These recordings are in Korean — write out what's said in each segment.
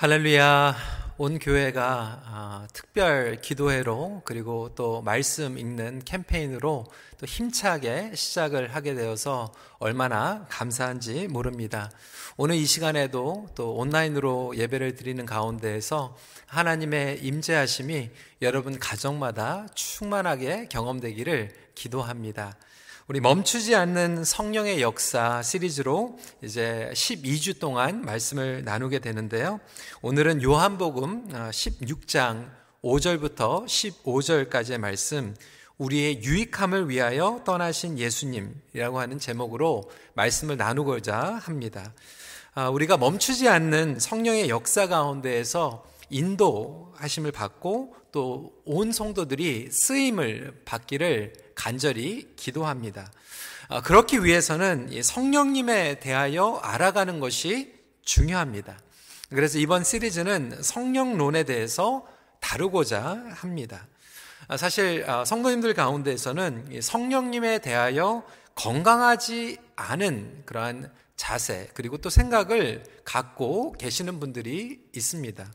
할렐루야. 온 교회가 아, 특별 기도회로 그리고 또 말씀 읽는 캠페인으로 또 힘차게 시작을 하게 되어서 얼마나 감사한지 모릅니다. 오늘 이 시간에도 또 온라인으로 예배를 드리는 가운데에서 하나님의 임재하심이 여러분 가정마다 충만하게 경험되기를 기도합니다. 우리 멈추지 않는 성령의 역사 시리즈로 이제 12주 동안 말씀을 나누게 되는데요. 오늘은 요한복음 16장 5절부터 15절까지의 말씀, 우리의 유익함을 위하여 떠나신 예수님이라고 하는 제목으로 말씀을 나누고자 합니다. 아, 우리가 멈추지 않는 성령의 역사 가운데에서 인도하심을 받고 또 온 성도들이 쓰임을 받기를 간절히 기도합니다. 아, 그렇기 위해서는 성령님에 대하여 알아가는 것이 중요합니다. 그래서 이번 시리즈는 성령론에 대해서 다루고자 합니다. 아, 사실 아, 성도님들 가운데에서는 성령님에 대하여 건강하지 않은 그러한 자세 그리고 또 생각을 갖고 계시는 분들이 있습니다.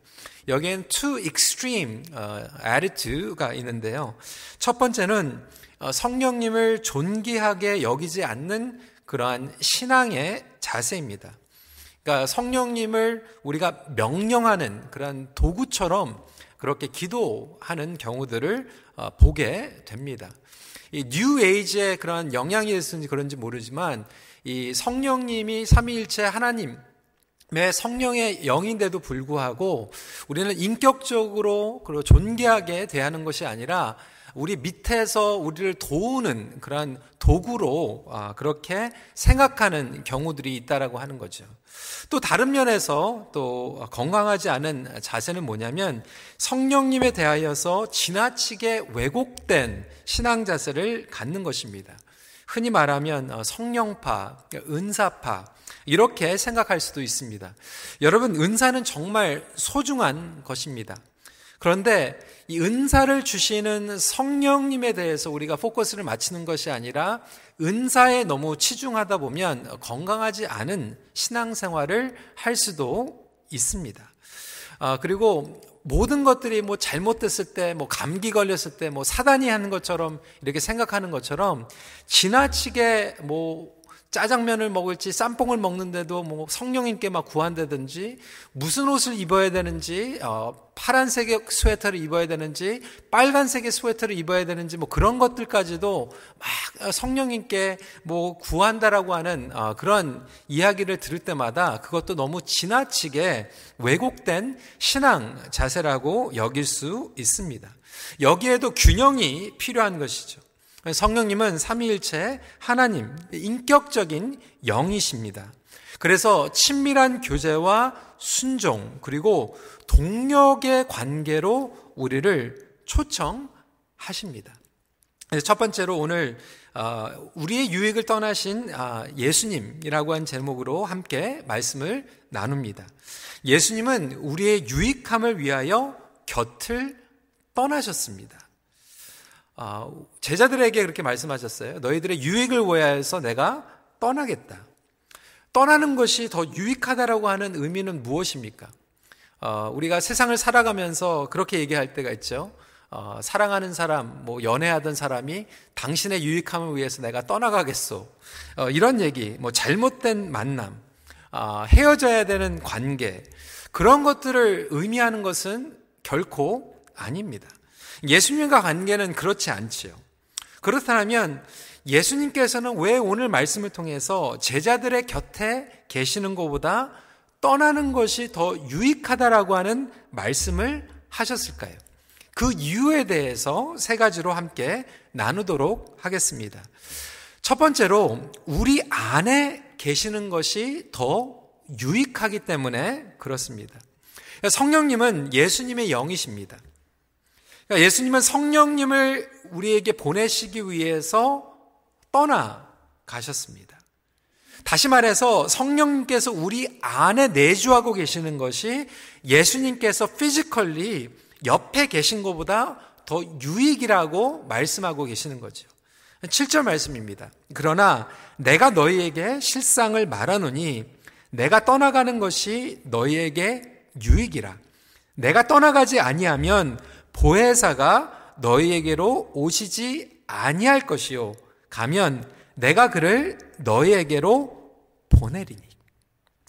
여기엔 two extreme 어, attitude가 있는데요. 첫 번째는 어, 성령님을 존귀하게 여기지 않는 그러한 신앙의 자세입니다. 그러니까 성령님을 우리가 명령하는 그런 도구처럼 그렇게 기도하는 경우들을 어, 보게 됩니다. 이 뉴 에이지의 그런 영향이 있는지 그런지 모르지만 이 성령님이 삼위일체 하나님 의 성령의 영인데도 불구하고 우리는 인격적으로 그리고 존귀하게 대하는 것이 아니라 우리 밑에서 우리를 도우는 그러한 도구로 아, 그렇게 생각하는 경우들이 있다라고 하는 거죠. 또 다른 면에서 또 건강하지 않은 자세는 뭐냐면 성령님에 대하여서 지나치게 왜곡된 신앙 자세를 갖는 것입니다. 흔히 말하면 어, 성령파, 은사파, 이렇게 생각할 수도 있습니다. 여러분, 은사는 정말 소중한 것입니다. 그런데 이 은사를 주시는 성령님에 대해서 우리가 포커스를 맞추는 것이 아니라 은사에 너무 치중하다 보면 건강하지 않은 신앙생활을 할 수도 있습니다. 아, 그리고 모든 것들이 뭐 잘못됐을 때, 뭐 감기 걸렸을 때, 뭐 사단이 하는 것처럼 이렇게 생각하는 것처럼 지나치게 뭐 짜장면을 먹을지 쌈뽕을 먹는데도 뭐 성령님께 막 구한다든지 무슨 옷을 입어야 되는지 어, 파란색의 스웨터를 입어야 되는지 빨간색의 스웨터를 입어야 되는지 뭐 그런 것들까지도 막 성령님께 뭐 구한다라고 하는 어, 그런 이야기를 들을 때마다 그것도 너무 지나치게 왜곡된 신앙 자세라고 여길 수 있습니다. 여기에도 균형이 필요한 것이죠. 성령님은 삼위일체 하나님, 인격적인 영이십니다. 그래서 친밀한 교제와 순종, 그리고 동력의 관계로 우리를 초청하십니다. 첫 번째로 오늘 어, 우리의 유익을 떠나신 아, 예수님이라고 한 제목으로 함께 말씀을 나눕니다. 예수님은 우리의 유익함을 위하여 곁을 떠나셨습니다. 아, 제자들에게 그렇게 말씀하셨어요. 너희들의 유익을 위하여서 내가 떠나겠다. 떠나는 것이 더 유익하다라고 하는 의미는 무엇입니까? 어, 우리가 세상을 살아가면서 그렇게 얘기할 때가 있죠. 어, 사랑하는 사람, 뭐 연애하던 사람이 당신의 유익함을 위해서 내가 떠나가겠소. 어, 이런 얘기, 뭐 잘못된 만남, 어, 헤어져야 되는 관계, 그런 것들을 의미하는 것은 결코 아닙니다. 예수님과 관계는 그렇지 않지요. 그렇다면 예수님께서는 왜 오늘 말씀을 통해서 제자들의 곁에 계시는 것보다 떠나는 것이 더 유익하다라고 하는 말씀을 하셨을까요? 그 이유에 대해서 세 가지로 함께 나누도록 하겠습니다. 첫 번째로 우리 안에 계시는 것이 더 유익하기 때문에 그렇습니다. 성령님은 예수님의 영이십니다. 그러니까 예수님은 성령님을 우리에게 보내시기 위해서 떠나 가셨습니다. 다시 말해서 성령님께서 우리 안에 내주하고 계시는 것이 예수님께서 physically 옆에 계신 것보다 더 유익이라고 말씀하고 계시는 거죠. 7절 말씀입니다. 그러나 내가 너희에게 실상을 말하노니 내가 떠나가는 것이 너희에게 유익이라. 내가 떠나가지 아니하면 보혜사가 너희에게로 오시지 아니할 것이요. 가면 내가 그를 너희에게로 보내리니.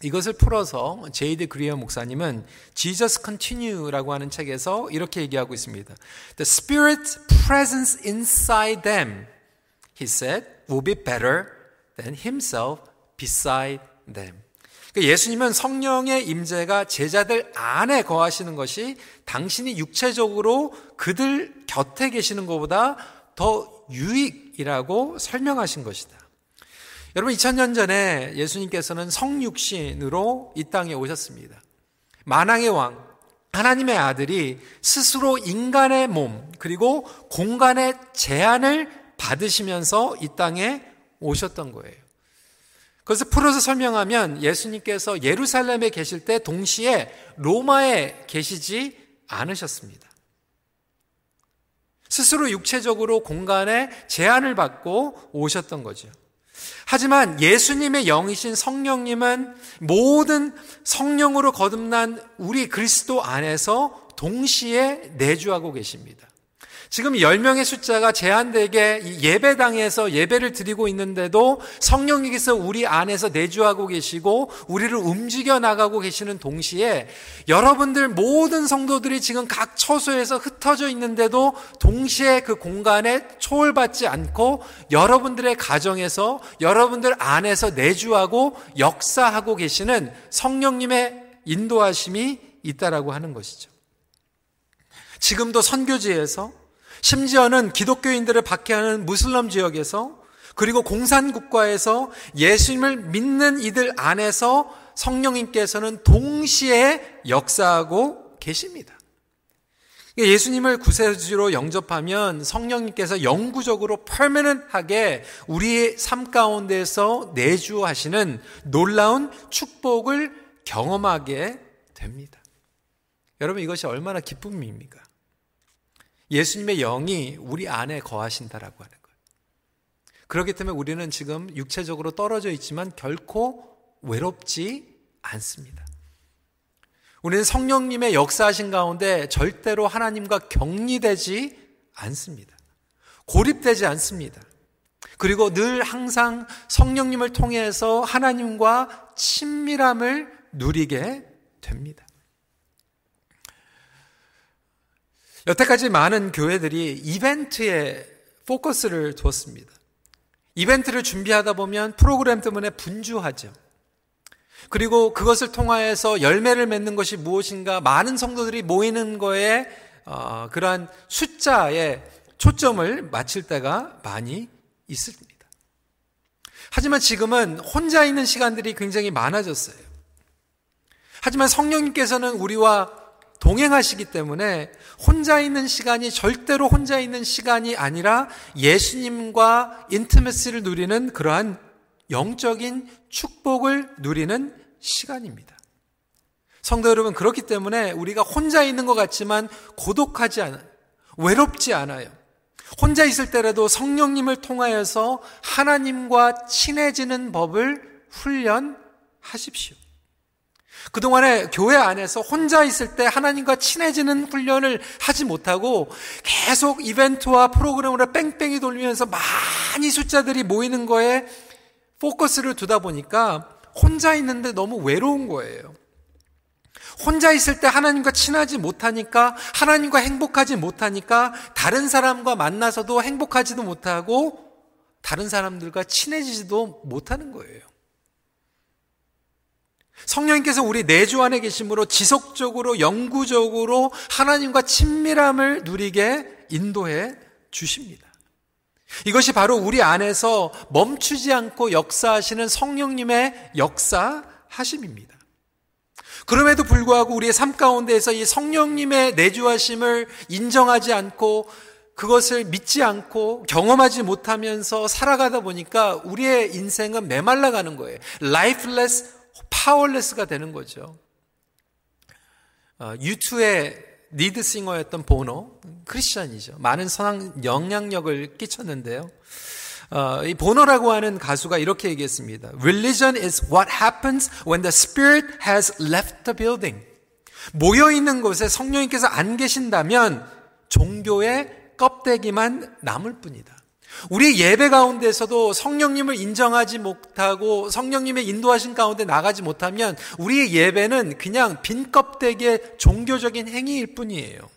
이것을 풀어서 제이드 그리어 목사님은 Jesus Continue라고 하는 책에서 이렇게 얘기하고 있습니다. The Spirit's presence inside them, he said, will be better than himself beside them. 그러니까 예수님은 성령의 임재가 제자들 안에 거하시는 것이 당신이 육체적으로 그들 곁에 계시는 것보다 더 유익이라고 설명하신 것이다. 여러분 2000년 전에 예수님께서는 성육신으로 이 땅에 오셨습니다. 만왕의 왕 하나님의 아들이 스스로 인간의 몸 그리고 공간의 제한을 받으시면서 이 땅에 오셨던 거예요. 그래서 풀어서 설명하면 예수님께서 예루살렘에 계실 때 동시에 로마에 계시지 않으셨습니다. 스스로 육체적으로 공간에 제한을 받고 오셨던 거죠. 하지만 예수님의 영이신 성령님은 모든 성령으로 거듭난 우리 그리스도 안에서 동시에 내주하고 계십니다. 지금 10명의 숫자가 제한되게 예배당에서 예배를 드리고 있는데도 성령님께서 우리 안에서 내주하고 계시고 우리를 움직여 나가고 계시는 동시에 여러분들 모든 성도들이 지금 각 처소에서 흩어져 있는데도 동시에 그 공간에 초월받지 않고 여러분들의 가정에서 여러분들 안에서 내주하고 역사하고 계시는 성령님의 인도하심이 있다라고 하는 것이죠. 지금도 선교지에서 심지어는 기독교인들을 박해하는 무슬럼 지역에서 그리고 공산국가에서 예수님을 믿는 이들 안에서 성령님께서는 동시에 역사하고 계십니다. 예수님을 구세주로 영접하면 성령님께서 영구적으로 퍼머넌하게 우리의 삶 가운데서 내주하시는 놀라운 축복을 경험하게 됩니다. 여러분 이것이 얼마나 기쁨입니까? 예수님의 영이 우리 안에 거하신다라고 하는 거예요. 그렇기 때문에 우리는 지금 육체적으로 떨어져 있지만 결코 외롭지 않습니다. 우리는 성령님의 역사하신 가운데 절대로 하나님과 격리되지 않습니다. 고립되지 않습니다. 그리고 늘 항상 성령님을 통해서 하나님과 친밀함을 누리게 됩니다. 여태까지 많은 교회들이 이벤트에 포커스를 두었습니다. 이벤트를 준비하다 보면 프로그램 때문에 분주하죠. 그리고 그것을 통하여서 열매를 맺는 것이 무엇인가 많은 성도들이 모이는 거에 어, 그러한 숫자에 초점을 맞출 때가 많이 있습니다. 하지만 지금은 혼자 있는 시간들이 굉장히 많아졌어요. 하지만 성령님께서는 우리와 동행하시기 때문에 혼자 있는 시간이 절대로 혼자 있는 시간이 아니라 예수님과 인티메시를 누리는 그러한 영적인 축복을 누리는 시간입니다. 성도 여러분, 그렇기 때문에 우리가 혼자 있는 것 같지만 고독하지 않아요. 외롭지 않아요. 혼자 있을 때라도 성령님을 통하여서 하나님과 친해지는 법을 훈련하십시오. 그동안에 교회 안에서 혼자 있을 때 하나님과 친해지는 훈련을 하지 못하고 계속 이벤트와 프로그램으로 뺑뺑이 돌리면서 많이 숫자들이 모이는 거에 포커스를 두다 보니까 혼자 있는데 너무 외로운 거예요. 혼자 있을 때 하나님과 친하지 못하니까 하나님과 행복하지 못하니까 다른 사람과 만나서도 행복하지도 못하고 다른 사람들과 친해지지도 못하는 거예요. 성령님께서 우리 내주 안에 계심으로 지속적으로 영구적으로 하나님과 친밀함을 누리게 인도해 주십니다. 이것이 바로 우리 안에서 멈추지 않고 역사하시는 성령님의 역사하심입니다. 그럼에도 불구하고 우리의 삶 가운데에서 이 성령님의 내주하심을 인정하지 않고 그것을 믿지 않고 경험하지 못하면서 살아가다 보니까 우리의 인생은 메말라 가는 거예요. lifeless 파워레스가 되는 거죠. 어, 유투의 리드싱어였던 보노, 크리스천이죠. 많은 선한 영향력을 끼쳤는데요. 어, 이 보노라고 하는 가수가 이렇게 얘기했습니다. Religion is what happens when the spirit has left the building. 모여 있는 곳에 성령님께서 안 계신다면 종교의 껍데기만 남을 뿐이다. 우리 예배 가운데서도 성령님을 인정하지 못하고 성령님의 인도하신 가운데 나가지 못하면 우리의 예배는 그냥 빈 껍데기의 종교적인 행위일 뿐이에요.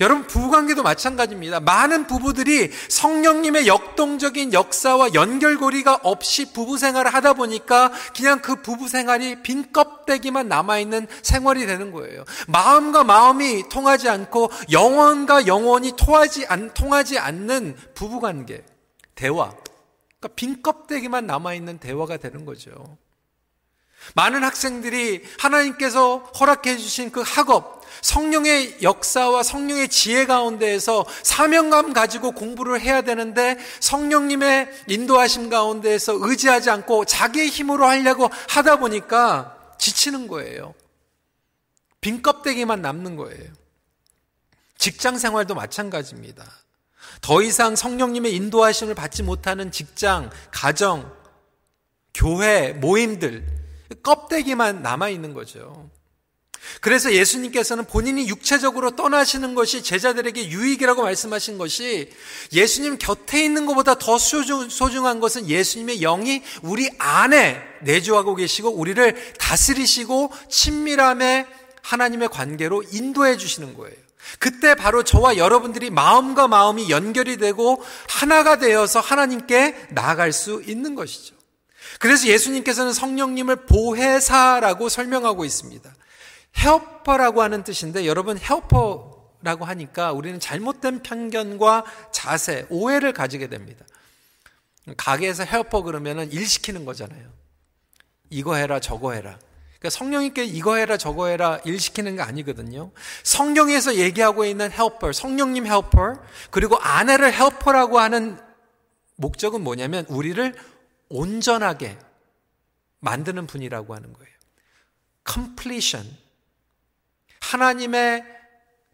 여러분 부부관계도 마찬가지입니다. 많은 부부들이 성령님의 역동적인 역사와 연결고리가 없이 부부 생활을 하다 보니까 그냥 그 부부 생활이 빈 껍데기만 남아 있는 생활이 되는 거예요. 마음과 마음이 통하지 않고 영혼과 영혼이 통하지 않 통하지 않는 부부관계 대화. 그러니까 빈 껍데기만 남아 있는 대화가 되는 거죠. 많은 학생들이 하나님께서 허락해 주신 그 학업, 성령의 역사와 성령의 지혜 가운데에서 사명감 가지고 공부를 해야 되는데 성령님의 인도하심 가운데에서 의지하지 않고 자기의 힘으로 하려고 하다 보니까 지치는 거예요. 빈 껍데기만 남는 거예요. 직장 생활도 마찬가지입니다. 더 이상 성령님의 인도하심을 받지 못하는 직장, 가정, 교회, 모임들, 껍데기만 남아 있는 거죠. 그래서 예수님께서는 본인이 육체적으로 떠나시는 것이 제자들에게 유익이라고 말씀하신 것이 예수님 곁에 있는 것보다 더 소중, 한 것은 예수님의 영이 우리 안에 내주하고 계시고 우리를 다스리시고 친밀함의 하나님의 관계로 인도해 주시는 거예요. 그때 바로 저와 여러분들이 마음과 마음이 연결이 되고 하나가 되어서 하나님께 나아갈 수 있는 것이죠. 그래서 예수님께서는 성령님을 보혜사라고 설명하고 있습니다. helper라고 하는 뜻인데 여러분 helper라고 하니까 우리는 잘못된 편견과 자세, 오해를 가지게 됩니다. 가게에서 helper 그러면은 일 시키는 거잖아요. 이거 해라, 저거 해라. 그러니까 성령님께 이거 해라, 저거 해라, 일 시키는 게 아니거든요. 성경에서 얘기하고 있는 helper, 성령님 helper, 그리고 아내를 helper라고 하는 목적은 뭐냐면 우리를 온전하게 만드는 분이라고 하는 거예요. completion. 하나님의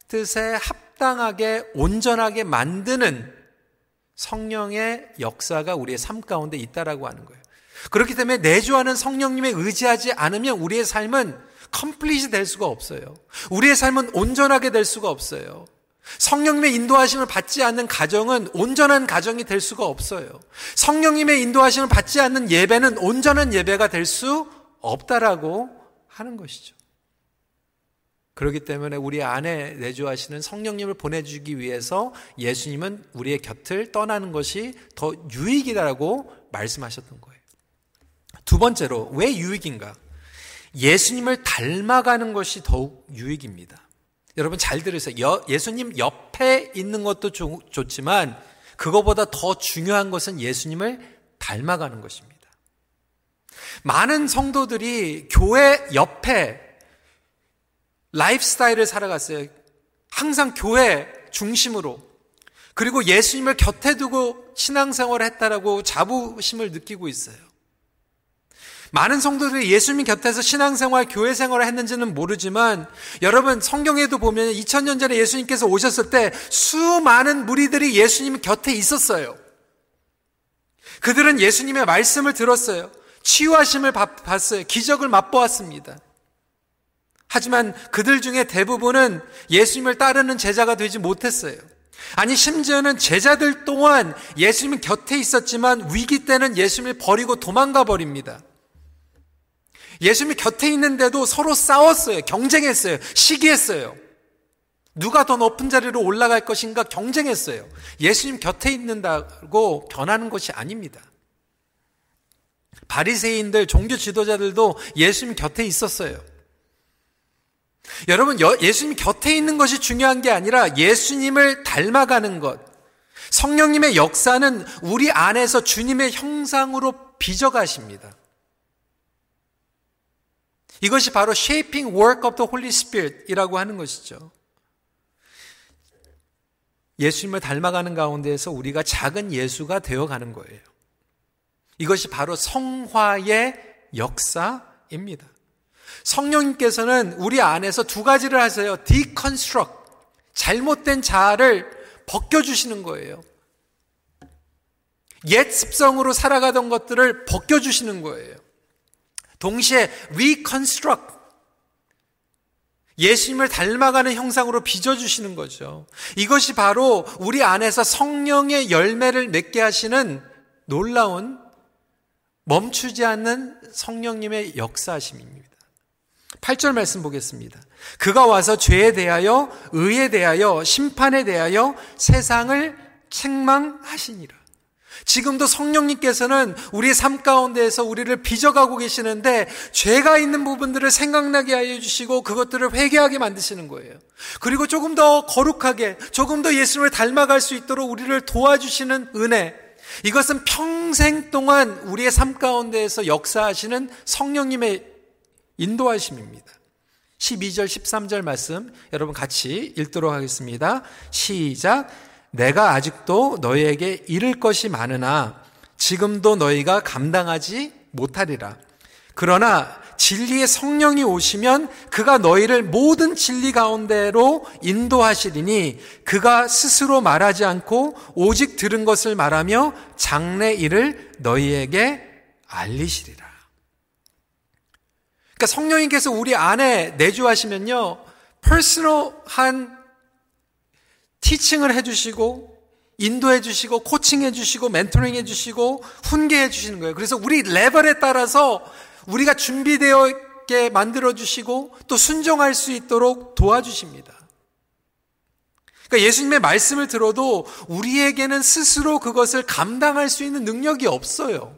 뜻에 합당하게 온전하게 만드는 성령의 역사가 우리의 삶 가운데 있다라고 하는 거예요. 그렇기 때문에 내주하는 성령님에 의지하지 않으면 우리의 삶은 컴플릿이 될 수가 없어요. 우리의 삶은 온전하게 될 수가 없어요. 성령님의 인도하심을 받지 않는 가정은 온전한 가정이 될 수가 없어요. 성령님의 인도하심을 받지 않는 예배는 온전한 예배가 될 수 없다라고 하는 것이죠. 그렇기 때문에 우리 안에 내주하시는 성령님을 보내주기 위해서 예수님은 우리의 곁을 떠나는 것이 더 유익이다라고 말씀하셨던 거예요. 두 번째로, 왜 유익인가? 예수님을 닮아가는 것이 더욱 유익입니다. 여러분 잘 들으세요. 예수님 옆에 있는 것도 좋지만 그거보다 더 중요한 것은 예수님을 닮아가는 것입니다. 많은 성도들이 교회 옆에 라이프 스타일을 살아갔어요. 항상 교회 중심으로. 그리고 예수님을 곁에 두고 신앙생활을 했다라고 자부심을 느끼고 있어요. 많은 성도들이 예수님 곁에서 신앙생활, 교회생활을 했는지는 모르지만 여러분 성경에도 보면 2000년 전에 예수님께서 오셨을 때 수많은 무리들이 예수님 곁에 있었어요. 그들은 예수님의 말씀을 들었어요. 치유하심을 봤어요. 기적을 맛보았습니다. 하지만 그들 중에 대부분은 예수님을 따르는 제자가 되지 못했어요. 아니, 심지어는 제자들 또한 예수님 곁에 있었지만 위기 때는 예수님을 버리고 도망가 버립니다. 예수님이 곁에 있는데도 서로 싸웠어요. 경쟁했어요. 시기했어요. 누가 더 높은 자리로 올라갈 것인가 경쟁했어요. 예수님 곁에 있는다고 변하는 것이 아닙니다. 바리새인들, 종교 지도자들도 예수님 곁에 있었어요. 여러분, 예수님 곁에 있는 것이 중요한 게 아니라 예수님을 닮아가는 것. 성령님의 역사는 우리 안에서 주님의 형상으로 빚어가십니다. 이것이 바로 shaping work of the Holy Spirit이라고 하는 것이죠. 예수님을 닮아가는 가운데에서 우리가 작은 예수가 되어가는 거예요. 이것이 바로 성화의 역사입니다. 성령님께서는 우리 안에서 두 가지를 하세요. deconstruct. 잘못된 자아를 벗겨주시는 거예요. 옛 습성으로 살아가던 것들을 벗겨주시는 거예요. 동시에 reconstruct. 예수님을 닮아가는 형상으로 빚어주시는 거죠. 이것이 바로 우리 안에서 성령의 열매를 맺게 하시는 놀라운 멈추지 않는 성령님의 역사심입니다. 8절 말씀 보겠습니다. 그가 와서 죄에 대하여, 의에 대하여, 심판에 대하여 세상을 책망하시니라. 지금도 성령님께서는 우리의 삶 가운데에서 우리를 빚어가고 계시는데 죄가 있는 부분들을 생각나게 하여 주시고 그것들을 회개하게 만드시는 거예요. 그리고 조금 더 거룩하게, 조금 더 예수님을 닮아갈 수 있도록 우리를 도와주시는 은혜. 이것은 평생 동안 우리의 삶 가운데에서 역사하시는 성령님의 인도하심입니다. 12절, 13절 말씀 여러분 같이 읽도록 하겠습니다. 시작. 내가 아직도 너희에게 이를 것이 많으나 지금도 너희가 감당하지 못하리라. 그러나 진리의 성령이 오시면 그가 너희를 모든 진리 가운데로 인도하시리니 그가 스스로 말하지 않고 오직 들은 것을 말하며 장래 일을 너희에게 알리시리라. 그러니까 성령님께서 우리 안에 내주하시면요. 퍼스널한 티칭을 해주시고 인도해 주시고 코칭해 주시고 멘토링 해 주시고 훈계해 주시는 거예요. 그래서 우리 레벨에 따라서 우리가 준비되어 있게 만들어 주시고 또 순종할 수 있도록 도와주십니다. 그러니까 예수님의 말씀을 들어도 우리에게는 스스로 그것을 감당할 수 있는 능력이 없어요.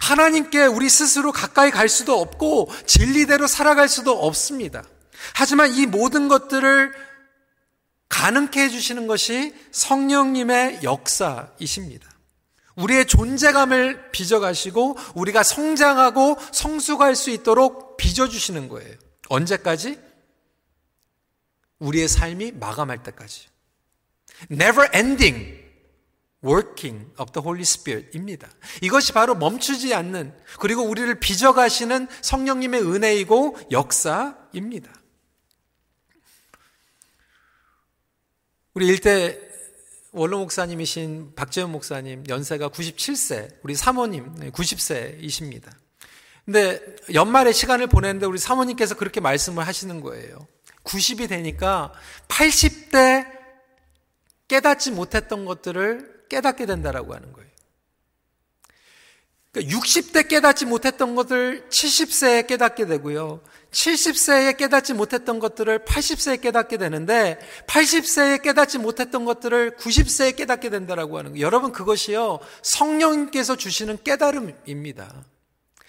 하나님께 우리 스스로 가까이 갈 수도 없고 진리대로 살아갈 수도 없습니다. 하지만 이 모든 것들을 가능케 해주시는 것이 성령님의 역사이십니다. 우리의 존재감을 빚어가시고 우리가 성장하고 성숙할 수 있도록 빚어주시는 거예요. 언제까지? 우리의 삶이 마감할 때까지. Never ending working of the Holy Spirit입니다. 이것이 바로 멈추지 않는 그리고 우리를 빚어가시는 성령님의 은혜이고 역사입니다. 우리 일대 원로 목사님이신 박재현 목사님 연세가 97세, 우리 사모님 90세이십니다. 근데 연말에 시간을 보냈는데 우리 사모님께서 그렇게 말씀을 하시는 거예요. 90이 되니까 80대 깨닫지 못했던 것들을 깨닫게 된다라고 하는 거예요. 그러니까 60대 깨닫지 못했던 것을 70세에 깨닫게 되고요. 70세에 깨닫지 못했던 것들을 80세에 깨닫게 되는데 80세에 깨닫지 못했던 것들을 90세에 깨닫게 된다라고 하는 거예요. 여러분 그것이요. 성령님께서 주시는 깨달음입니다.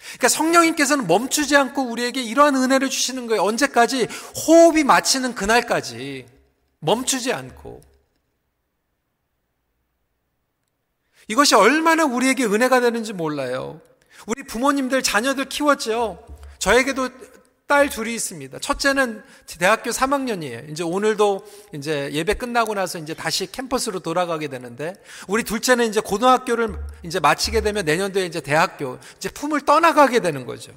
그러니까 성령님께서는 멈추지 않고 우리에게 이러한 은혜를 주시는 거예요. 언제까지? 호흡이 마치는 그날까지 멈추지 않고. 이것이 얼마나 우리에게 은혜가 되는지 몰라요. 우리 부모님들 자녀들 키웠죠. 저에게도 딸 둘이 있습니다. 첫째는 대학교 3학년이에요. 이제 오늘도 이제 예배 끝나고 나서 이제 다시 캠퍼스로 돌아가게 되는데 우리 둘째는 이제 고등학교를 이제 마치게 되면 내년도에 이제 대학교 이제 품을 떠나가게 되는 거죠.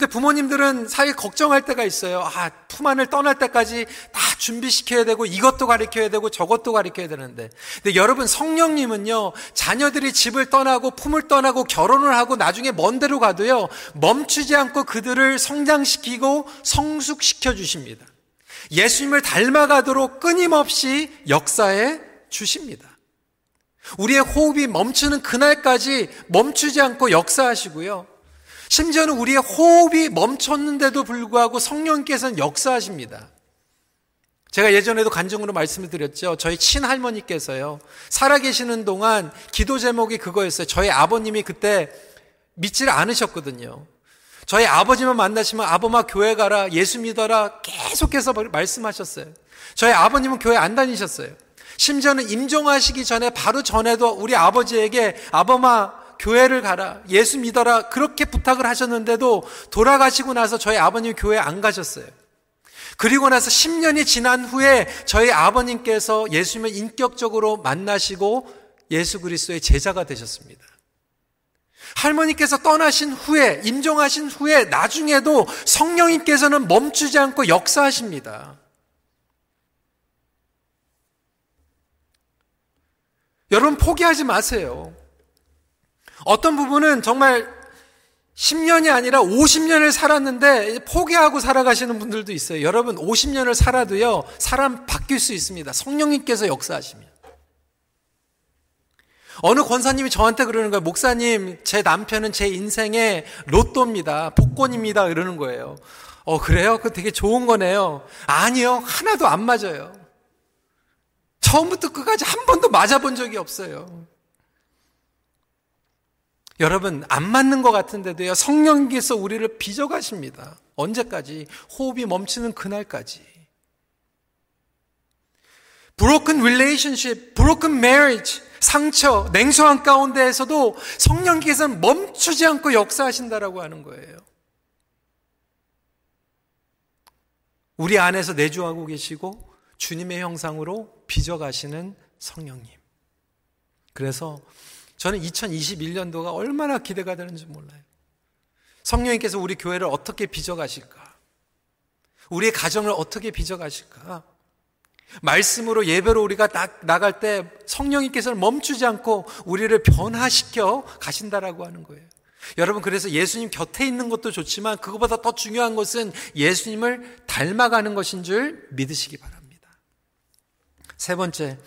근데 부모님들은 사실 걱정할 때가 있어요. 아, 품 안을 떠날 때까지 다 준비시켜야 되고 이것도 가르쳐야 되고 저것도 가르쳐야 되는데. 근데 여러분 성령님은요. 자녀들이 집을 떠나고 품을 떠나고 결혼을 하고 나중에 먼 데로 가도요. 멈추지 않고 그들을 성장시키고 성숙시켜 주십니다. 예수님을 닮아가도록 끊임없이 역사에 주십니다. 우리의 호흡이 멈추는 그날까지 멈추지 않고 역사하시고요. 심지어는 우리의 호흡이 멈췄는데도 불구하고 성령께서는 역사하십니다. 제가 예전에도 간증으로 말씀을 드렸죠. 저희 친할머니께서요. 살아계시는 동안 기도 제목이 그거였어요. 저희 아버님이 그때 믿지를 않으셨거든요. 저희 아버지만 만나시면 아버마 교회 가라, 예수 믿어라 계속해서 말씀하셨어요. 저희 아버님은 교회 안 다니셨어요. 심지어는 임종하시기 전에 바로 전에도 우리 아버지에게 아버마 교회를 가라, 예수 믿어라, 그렇게 부탁을 하셨는데도 돌아가시고 나서 저희 아버님 교회 안 가셨어요. 그리고 나서 10년이 지난 후에 저희 아버님께서 예수님을 인격적으로 만나시고 예수 그리스도의 제자가 되셨습니다. 할머니께서 떠나신 후에, 임종하신 후에, 나중에도 성령님께서는 멈추지 않고 역사하십니다. 여러분 포기하지 마세요. 어떤 부분은 정말 10년이 아니라 50년을 살았는데 포기하고 살아가시는 분들도 있어요. 여러분, 50년을 살아도요, 사람 바뀔 수 있습니다. 성령님께서 역사하시면. 어느 권사님이 저한테 그러는 거예요. 목사님, 제 남편은 제 인생의 로또입니다. 복권입니다. 이러는 거예요. 어, 그래요? 그 되게 좋은 거네요. 아니요. 하나도 안 맞아요. 처음부터 끝까지 한 번도 맞아본 적이 없어요. 여러분, 안 맞는 것 같은데도요, 성령께서 우리를 빚어가십니다. 언제까지? 호흡이 멈추는 그날까지. broken relationship, broken marriage, 상처, 냉소한 가운데에서도 성령께서는 멈추지 않고 역사하신다라고 하는 거예요. 우리 안에서 내주하고 계시고 주님의 형상으로 빚어가시는 성령님. 그래서 저는 2021년도가 얼마나 기대가 되는지 몰라요. 성령님께서 우리 교회를 어떻게 빚어가실까? 우리의 가정을 어떻게 빚어가실까? 말씀으로 예배로 우리가 나, 갈때 성령님께서는 멈추지 않고 우리를 변화시켜 가신다라고 하는 거예요. 여러분, 그래서 예수님 곁에 있는 것도 좋지만 그것보다 더 중요한 것은 예수님을 닮아가는 것인 줄 믿으시기 바랍니다. 세 번째,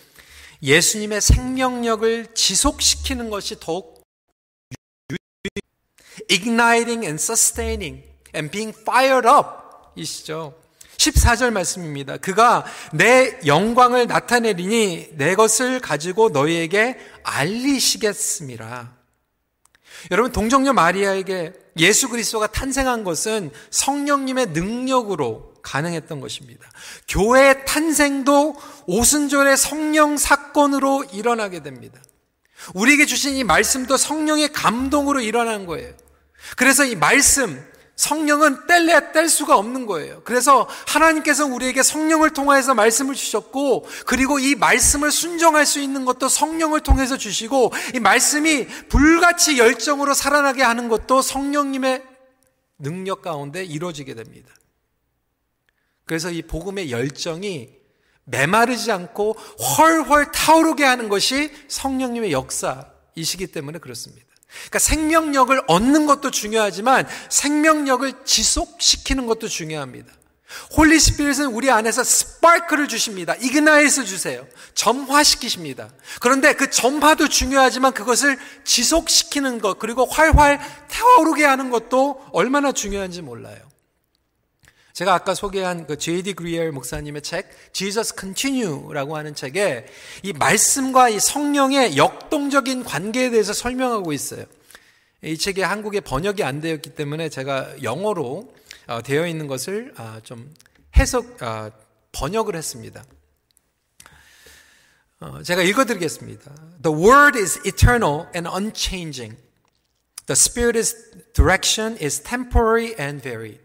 예수님의 생명력을 지속시키는 것이 더욱 igniting and sustaining and being fired up 이시죠. 14절 말씀입니다. 그가 내 영광을 나타내리니 내 것을 가지고 너희에게 알리시겠습니다. 여러분 동정녀 마리아에게 예수 그리스도가 탄생한 것은 성령님의 능력으로 가능했던 것입니다. 교회의 탄생도 오순절의 성령 사건으로 일어나게 됩니다. 우리에게 주신 이 말씀도 성령의 감동으로 일어난 거예요. 그래서 이 말씀, 성령은 뗄래야 뗄 수가 없는 거예요. 그래서 하나님께서 우리에게 성령을 통해서 말씀을 주셨고, 그리고 이 말씀을 순종할 수 있는 것도 성령을 통해서 주시고, 이 말씀이 불같이 열정으로 살아나게 하는 것도 성령님의 능력 가운데 이루어지게 됩니다. 그래서 이 복음의 열정이 메마르지 않고 훨훨 타오르게 하는 것이 성령님의 역사이시기 때문에 그렇습니다. 그러니까 생명력을 얻는 것도 중요하지만 생명력을 지속시키는 것도 중요합니다. Holy Spirit은 우리 안에서 스파크를 주십니다. Ignite 주세요. 점화시키십니다. 그런데 그 점화도 중요하지만 그것을 지속시키는 것 그리고 활활 태워오르게 하는 것도 얼마나 중요한지 몰라요. 제가 아까 소개한 그 J.D. 그리엘 목사님의 책 Jesus Continue라고 하는 책에 이 말씀과 이 성령의 역동적인 관계에 대해서 설명하고 있어요. 이 책이 한국에 번역이 안 되었기 때문에 제가 영어로 어, 되어 있는 것을 아, 좀 해석 아, 번역을 했습니다. 어, 제가 읽어드리겠습니다. The word is eternal and unchanging. The spirit's direction is temporary and varied.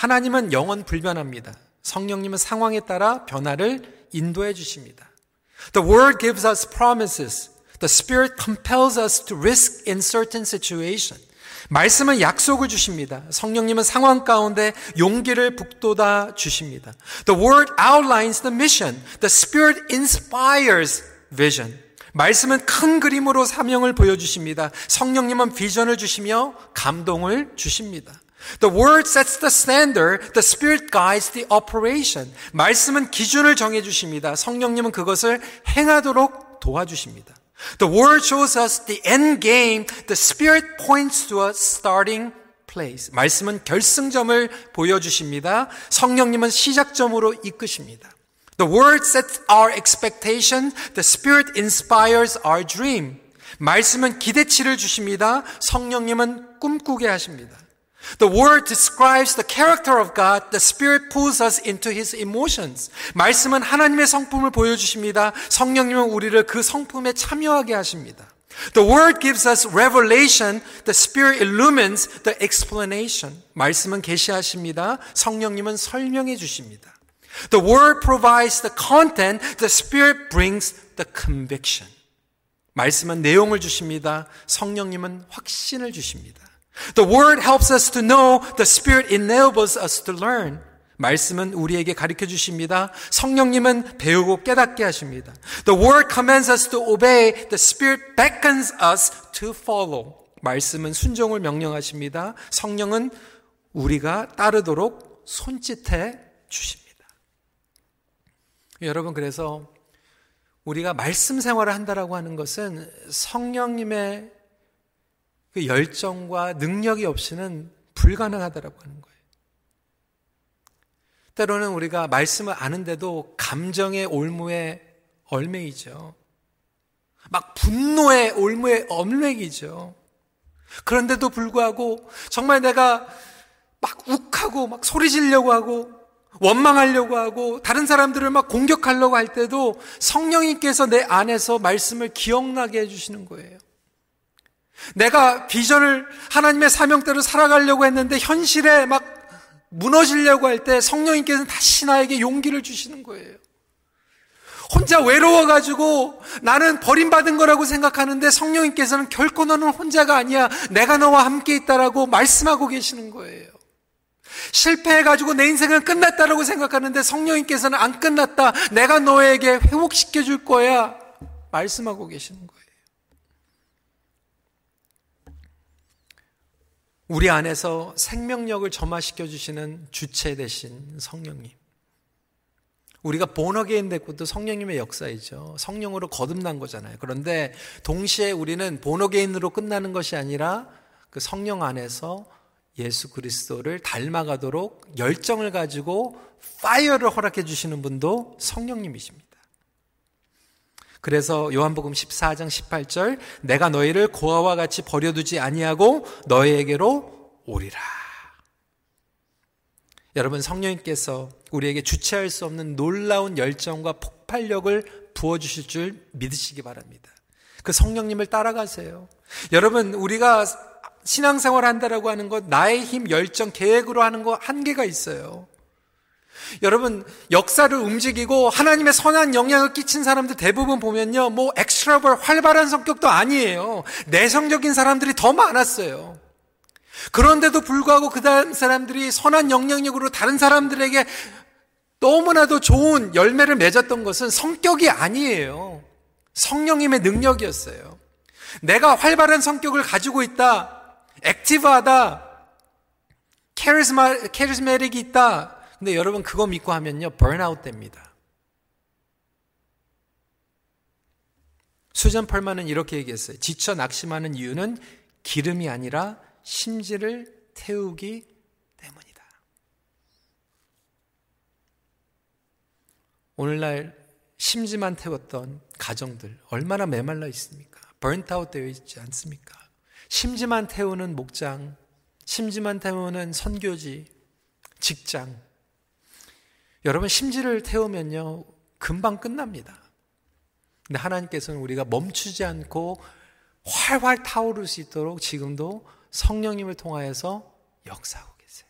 하나님은 영원 불변합니다. 성령님은 상황에 따라 변화를 인도해 주십니다. The word gives us promises. The spirit compels us to risk in certain situation. 말씀은 약속을 주십니다. 성령님은 상황 가운데 용기를 북돋아 주십니다. The word outlines the mission. The spirit inspires vision. 말씀은 큰 그림으로 사명을 보여주십니다. 성령님은 비전을 주시며 감동을 주십니다. The word sets the standard. The spirit guides the operation. 말씀은 기준을 정해 주십니다. 성령님은 그것을 행하도록 도와주십니다. The word shows us the end game. The spirit points to a starting place. 말씀은 결승점을 보여주십니다. 성령님은 시작점으로 이끄십니다. The word sets our expectation. The spirit inspires our dream. 말씀은 기대치를 주십니다. 성령님은 꿈꾸게 하십니다. The word describes the character of God. The Spirit pulls us into His emotions. 말씀은 하나님의 성품을 보여주십니다. 성령님은 우리를 그 성품에 참여하게 하십니다. The word gives us revelation. The Spirit illumines the explanation. 말씀은 계시하십니다. 성령님은 설명해 주십니다. The word provides the content. The Spirit brings the conviction. 말씀은 내용을 주십니다. 성령님은 확신을 주십니다. The word helps us to know. The spirit enables us to learn. 말씀은 우리에게 가르쳐 주십니다. 성령님은 배우고 깨닫게 하십니다. The word commands us to obey. The spirit beckons us to follow. 말씀은 순종을 명령하십니다. 성령은 우리가 따르도록 손짓해 주십니다. 여러분, 그래서 우리가 말씀 생활을 한다라고 하는 것은 성령님의 그 열정과 능력이 없이는 불가능하다라고 하는 거예요. 때로는 우리가 말씀을 아는데도 감정의 올무에 얼매이죠. 막 분노의 올무에 얼매이죠. 그런데도 불구하고 정말 내가 막 욱하고 막 소리 지려고 하고 원망하려고 하고 다른 사람들을 막 공격하려고 할 때도 성령님께서 내 안에서 말씀을 기억나게 해주시는 거예요. 내가 비전을 하나님의 사명대로 살아가려고 했는데 현실에 막 무너지려고 할 때 성령님께서는 다시 나에게 용기를 주시는 거예요. 혼자 외로워가지고 나는 버림받은 거라고 생각하는데 성령님께서는 결코 너는 혼자가 아니야. 내가 너와 함께 있다라고 말씀하고 계시는 거예요. 실패해가지고 내 인생은 끝났다라고 생각하는데 성령님께서는 안 끝났다. 내가 너에게 회복시켜 줄 거야. 말씀하고 계시는 거예요. 우리 안에서 생명력을 점화시켜 주시는 주체 대신 성령님. 우리가 본어게인 됐고도 성령님의 역사이죠. 성령으로 거듭난 거잖아요. 그런데 동시에 우리는 본어게인으로 끝나는 것이 아니라 그 성령 안에서 예수 그리스도를 닮아가도록 열정을 가지고 fire를 허락해 주시는 분도 성령님이십니다. 그래서 요한복음 14장 18절 내가 너희를 고아와 같이 버려두지 아니하고 너희에게로 오리라. 여러분 성령님께서 우리에게 주체할 수 없는 놀라운 열정과 폭발력을 부어 주실 줄 믿으시기 바랍니다. 그 성령님을 따라가세요. 여러분 우리가 신앙생활 한다라고 하는 것 나의 힘, 열정, 계획으로 하는 거 한계가 있어요. 여러분 역사를 움직이고 하나님의 선한 영향을 끼친 사람들 대부분 보면요 뭐 엑스트라벌 활발한 성격도 아니에요. 내성적인 사람들이 더 많았어요. 그런데도 불구하고 그 다음 사람들이 선한 영향력으로 다른 사람들에게 너무나도 좋은 열매를 맺었던 것은 성격이 아니에요. 성령님의 능력이었어요. 내가 활발한 성격을 가지고 있다. 액티브하다. 캐리스마, 캐리스메릭이 있다 근데 여러분 그거 믿고 하면요, 번아웃 됩니다. 수전 펄만은 이렇게 얘기했어요. 지쳐 낙심하는 이유는 기름이 아니라 심지를 태우기 때문이다. 오늘날 심지만 태웠던 가정들 얼마나 메말라 있습니까? 번타웃 되어 있지 않습니까? 심지만 태우는 목장, 심지만 태우는 선교지, 직장, 여러분 심지를 태우면요 금방 끝납니다. 근데 하나님께서는 우리가 멈추지 않고 활활 타오를 수 있도록 지금도 성령님을 통하여서 역사하고 계세요.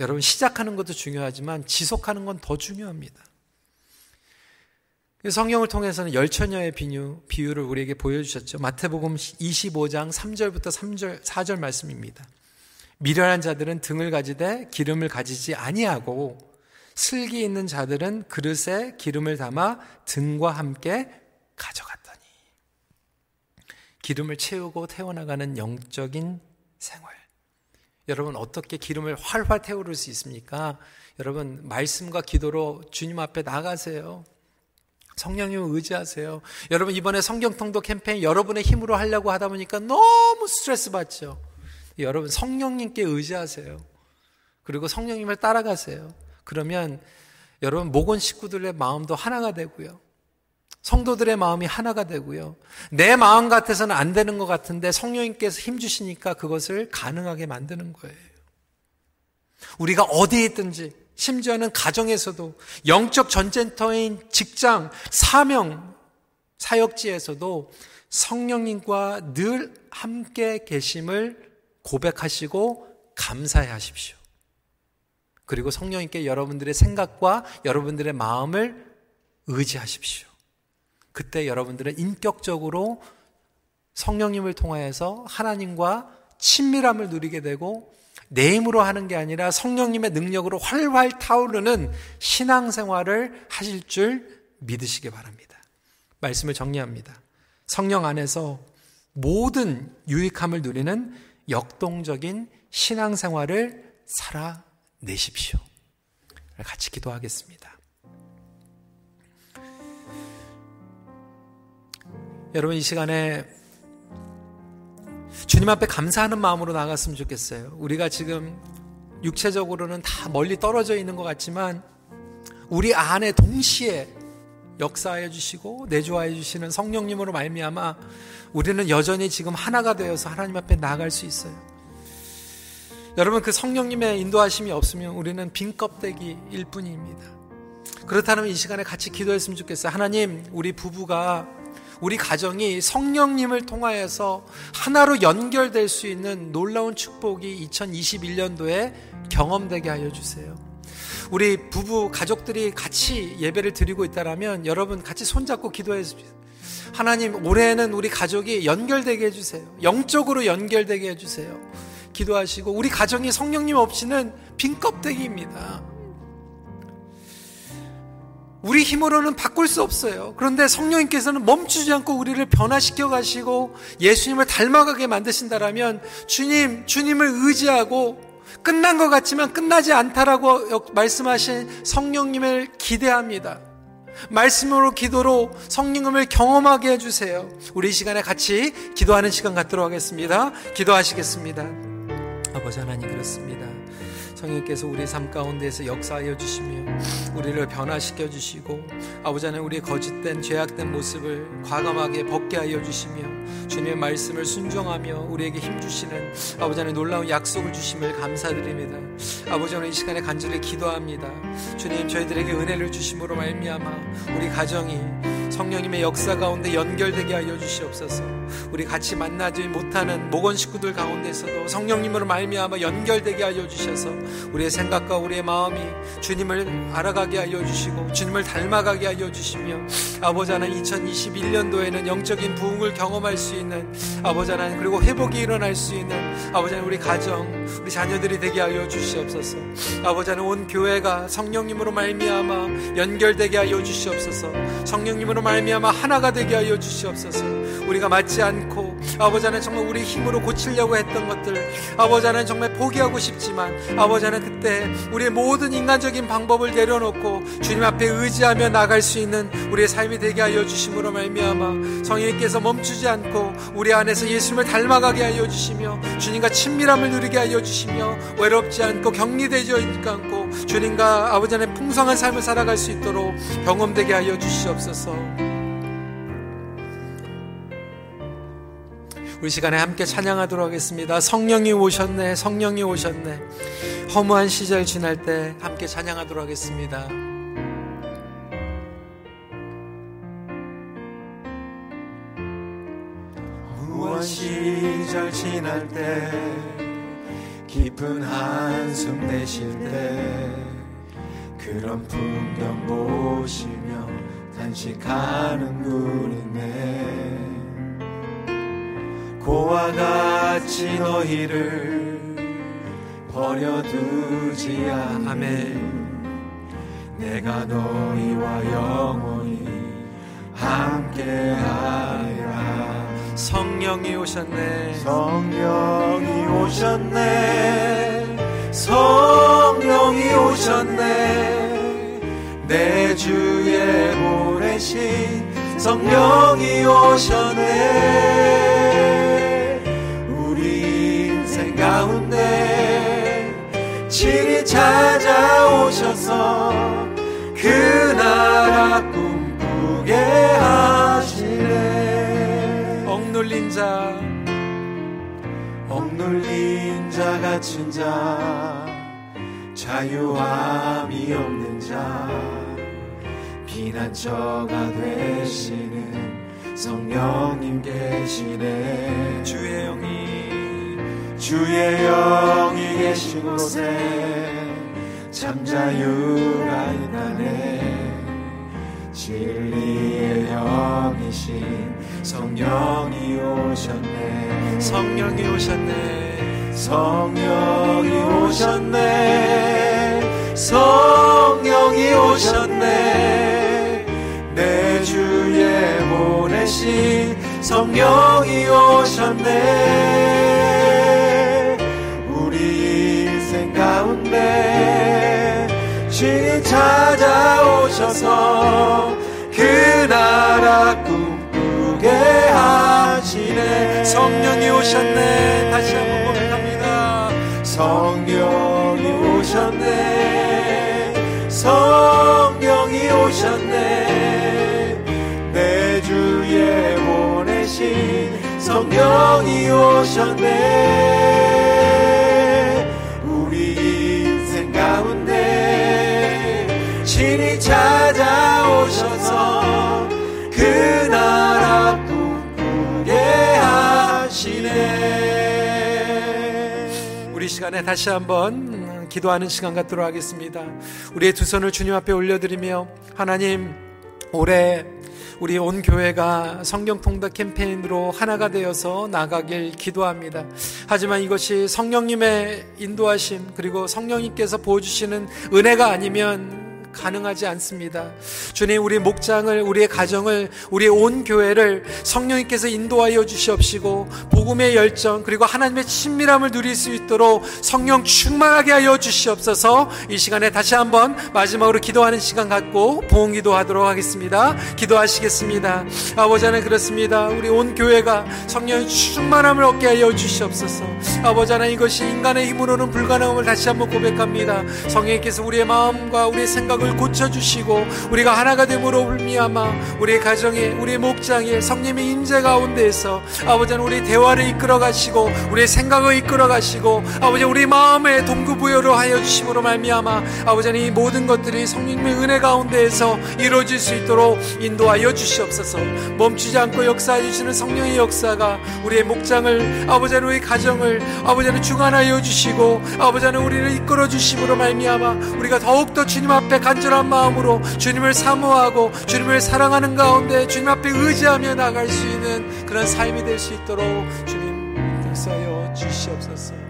여러분 시작하는 것도 중요하지만 지속하는 건 더 중요합니다. 성령을 통해서는 열처녀의 비유, 비유를 우리에게 보여주셨죠. 마태복음 25장 3절부터 3절, 4절 말씀입니다. 미련한 자들은 등을 가지되 기름을 가지지 아니하고 슬기 있는 자들은 그릇에 기름을 담아 등과 함께 가져갔더니 기름을 채우고 태워나가는 영적인 생활. 여러분 어떻게 기름을 활활 태우를 수 있습니까? 여러분 말씀과 기도로 주님 앞에 나가세요. 성령님을 의지하세요. 여러분 이번에 성경통도 캠페인 여러분의 힘으로 하려고 하다 보니까 너무 스트레스 받죠. 여러분 성령님께 의지하세요. 그리고 성령님을 따라가세요. 그러면 여러분 목원 식구들의 마음도 하나가 되고요. 성도들의 마음이 하나가 되고요. 내 마음 같아서는 안 되는 것 같은데 성령님께서 힘 주시니까 그것을 가능하게 만드는 거예요. 우리가 어디에 있든지 심지어는 가정에서도 영적 전쟁터인 직장, 사명, 사역지에서도 성령님과 늘 함께 계심을 고백하시고 감사해 하십시오. 그리고 성령님께 여러분들의 생각과 여러분들의 마음을 의지하십시오. 그때 여러분들은 인격적으로 성령님을 통하여서 하나님과 친밀함을 누리게 되고 내 힘으로 하는 게 아니라 성령님의 능력으로 활활 타오르는 신앙생활을 하실 줄 믿으시기 바랍니다. 말씀을 정리합니다. 성령 안에서 모든 유익함을 누리는 역동적인 신앙생활을 살아내십시오. 같이 기도하겠습니다. 여러분 이 시간에 주님 앞에 감사하는 마음으로 나갔으면 좋겠어요. 우리가 지금 육체적으로는 다 멀리 떨어져 있는 것 같지만 우리 안에 동시에 역사해 주시고 내주하여 주시는 성령님으로 말미암아 우리는 여전히 지금 하나가 되어서 하나님 앞에 나아갈 수 있어요. 여러분 그 성령님의 인도하심이 없으면 우리는 빈 껍데기일 뿐입니다. 그렇다면 이 시간에 같이 기도했으면 좋겠어요. 하나님, 우리 부부가 우리 가정이 성령님을 통하여서 하나로 연결될 수 있는 놀라운 축복이 2021년도에 경험되게 하여 주세요. 우리 부부 가족들이 같이 예배를 드리고 있다라면 여러분 같이 손잡고 기도해 주세요. 하나님 올해는 우리 가족이 연결되게 해주세요. 영적으로 연결되게 해주세요. 기도하시고 우리 가정이 성령님 없이는 빈 껍데기입니다. 우리 힘으로는 바꿀 수 없어요. 그런데 성령님께서는 멈추지 않고 우리를 변화시켜 가시고 예수님을 닮아가게 만드신다라면 주님, 주님을 의지하고 끝난 것 같지만 끝나지 않다라고 말씀하신 성령님을 기대합니다. 말씀으로 기도로 성령님을 경험하게 해주세요. 우리 이 시간에 같이 기도하는 시간 갖도록 하겠습니다. 기도하시겠습니다. 아버지 하나님 그렇습니다. 성령께서 우리 삶 가운데에서 역사하여 주시며 우리를 변화시켜 주시고 아버지 하나님 우리의 거짓된 죄악된 모습을 과감하게 벗게 하여 주시며 주님의 말씀을 순종하며 우리에게 힘 주시는 아버지 하나님 놀라운 약속을 주심을 감사드립니다. 아버지 하나님 이 시간에 간절히 기도합니다. 주님 저희들에게 은혜를 주심으로 말미암아 우리 가정이 성령님의 역사 가운데 연결되게 하여 주시옵소서. 우리 같이 만나지 못하는 모건 식구들 가운데서도 성령님으로 말미암아 연결되게 하여 주셔서 우리의 생각과 우리의 마음이 주님을 알아가게 하여 주시고 주님을 닮아가게 하여 주시며 아버지 하나님 2021년도에는 영적인 부흥을 경험할 수 있는 아버지 하나님 그리고 회복이 일어날 수 있는 아버지 우리 가정 우리 자녀들이 되게 하여 주시옵소서. 아버지 하나님 온 교회가 성령님으로 말미암아 연결되게 하여 주시옵소서. 성령님으로 말미암아 하나가 되게 하여 주시옵소서. 우리가 맞지 않고 아버지 하나님 정말 우리 힘으로 고치려고 했던 것들 아버지 하나님 정말 포기하고 싶지만 아버지 하나님 그때 우리의 모든 인간적인 방법을 내려놓고 주님 앞에 의지하며 나갈 수 있는 우리의 삶이 되게 하여 주심으로 말미암아 성령님께서 멈추지 않고 우리 안에서 예수님을 닮아가게 하여 주시며 주님과 친밀함을 누리게 하여 주시며 외롭지 않고 격리되지 않고 주님과 아버지 하나님 풍성한 삶을 살아갈 수 있도록 경험되게 하여 주시옵소서. 우리 시간에 함께 찬양하도록 하겠습니다. 성령이 오셨네, 성령이 오셨네. 허무한 시절 지날 때 함께 찬양하도록 하겠습니다. 허무한 시절 지날 때 깊은 한숨 내쉴 때 그런 풍경 보시며 단식하는 우리네 고와 같이 너희를 버려두지 않 아멘 내가 너희와 영원히 함께하리라. 성령이 오셨네. 성령이 오셨네. 성령이 오셨네. 내 주의 보내신 성령이 오셨네 친히 찾아오셔서 그 나라 꿈꾸게 하시네. 억눌린 자 억눌린 자 갇힌 자 자유함이 없는 자 비난처가 되시는 성령님 계시네. 주의 영이 주의 영이 계신 곳에 참 자유가 있다네. 진리의 영이신 성령이 오셨네. 성령이 오셨네. 성령이 오셨네. 성령이 오셨네. 내 주의 보내신 성령이 오셨네 가운데 주님 찾아오셔서 그 나라 꿈꾸게 하시네. 성령이 오셨네. 다시 한번 고백합니다. 성령이 오셨네. 성령이 오셨네. 내 주에 보내신 성령이 오셨네 신이 찾아오셔서 그 나라 꿈꾸게 하시네 우리 시간에 다시 한번 음, 기도하는 시간 갖도록 하겠습니다. 우리의 두 손을 주님 앞에 올려드리며 하나님 올해 우리 온 교회가 성경 통닭 캠페인으로 하나가 되어서 나가길 기도합니다. 하지만 이것이 성령님의 인도하심 그리고 성령님께서 보여주시는 은혜가 아니면 가능하지 않습니다. 주님, 우리 목장을, 우리의 가정을, 우리의 온 교회를 성령님께서 인도하여 주시옵시고, 복음의 열정, 그리고 하나님의 친밀함을 누릴 수 있도록 성령 충만하게 하여 주시옵소서, 이 시간에 다시 한번 마지막으로 기도하는 시간 갖고 보험 기도하도록 하겠습니다. 기도하시겠습니다. 아버지 하나님 그렇습니다. 우리 온 교회가 성령의 충만함을 얻게 하여 주시옵소서. 아버지 하나님 이것이 인간의 힘으로는 불가능함을 다시 한번 고백합니다. 성령님께서 우리의 마음과 우리의 생각을 고쳐주시고 우리가 하나가 됨으로 불미하마 우리의 가정에 우리의 목장에 성령의 임재 가운데에서 아버지 하나님 우리 대화를 이끌어 가시고 우리의 생각을 이끌어 가시고 아버지 우리 마음의 동구부여로 하여 주심으로 말미암아 아버지 하나님 이 모든 것들이 성령님의 은혜 가운데에서 이루어질 수 있도록 인도하여 주시옵소서. 멈추지 않고 역사해 주시는 성령의 역사가 우리의 목장을 아버지 하나님 우리 가정을 아버지 하나님 주관하여 주시고 아버지 하나님 우리를 이끌어 주심으로 말미암아 우리가 더욱더 주님 앞에 간절한 마음으로 주님을 사모하고 주님을 사랑하는 가운데 주님 앞에 의지하며 나갈 수 있는 그런 삶이 될 수 있도록 주님 역사하여 주시옵소서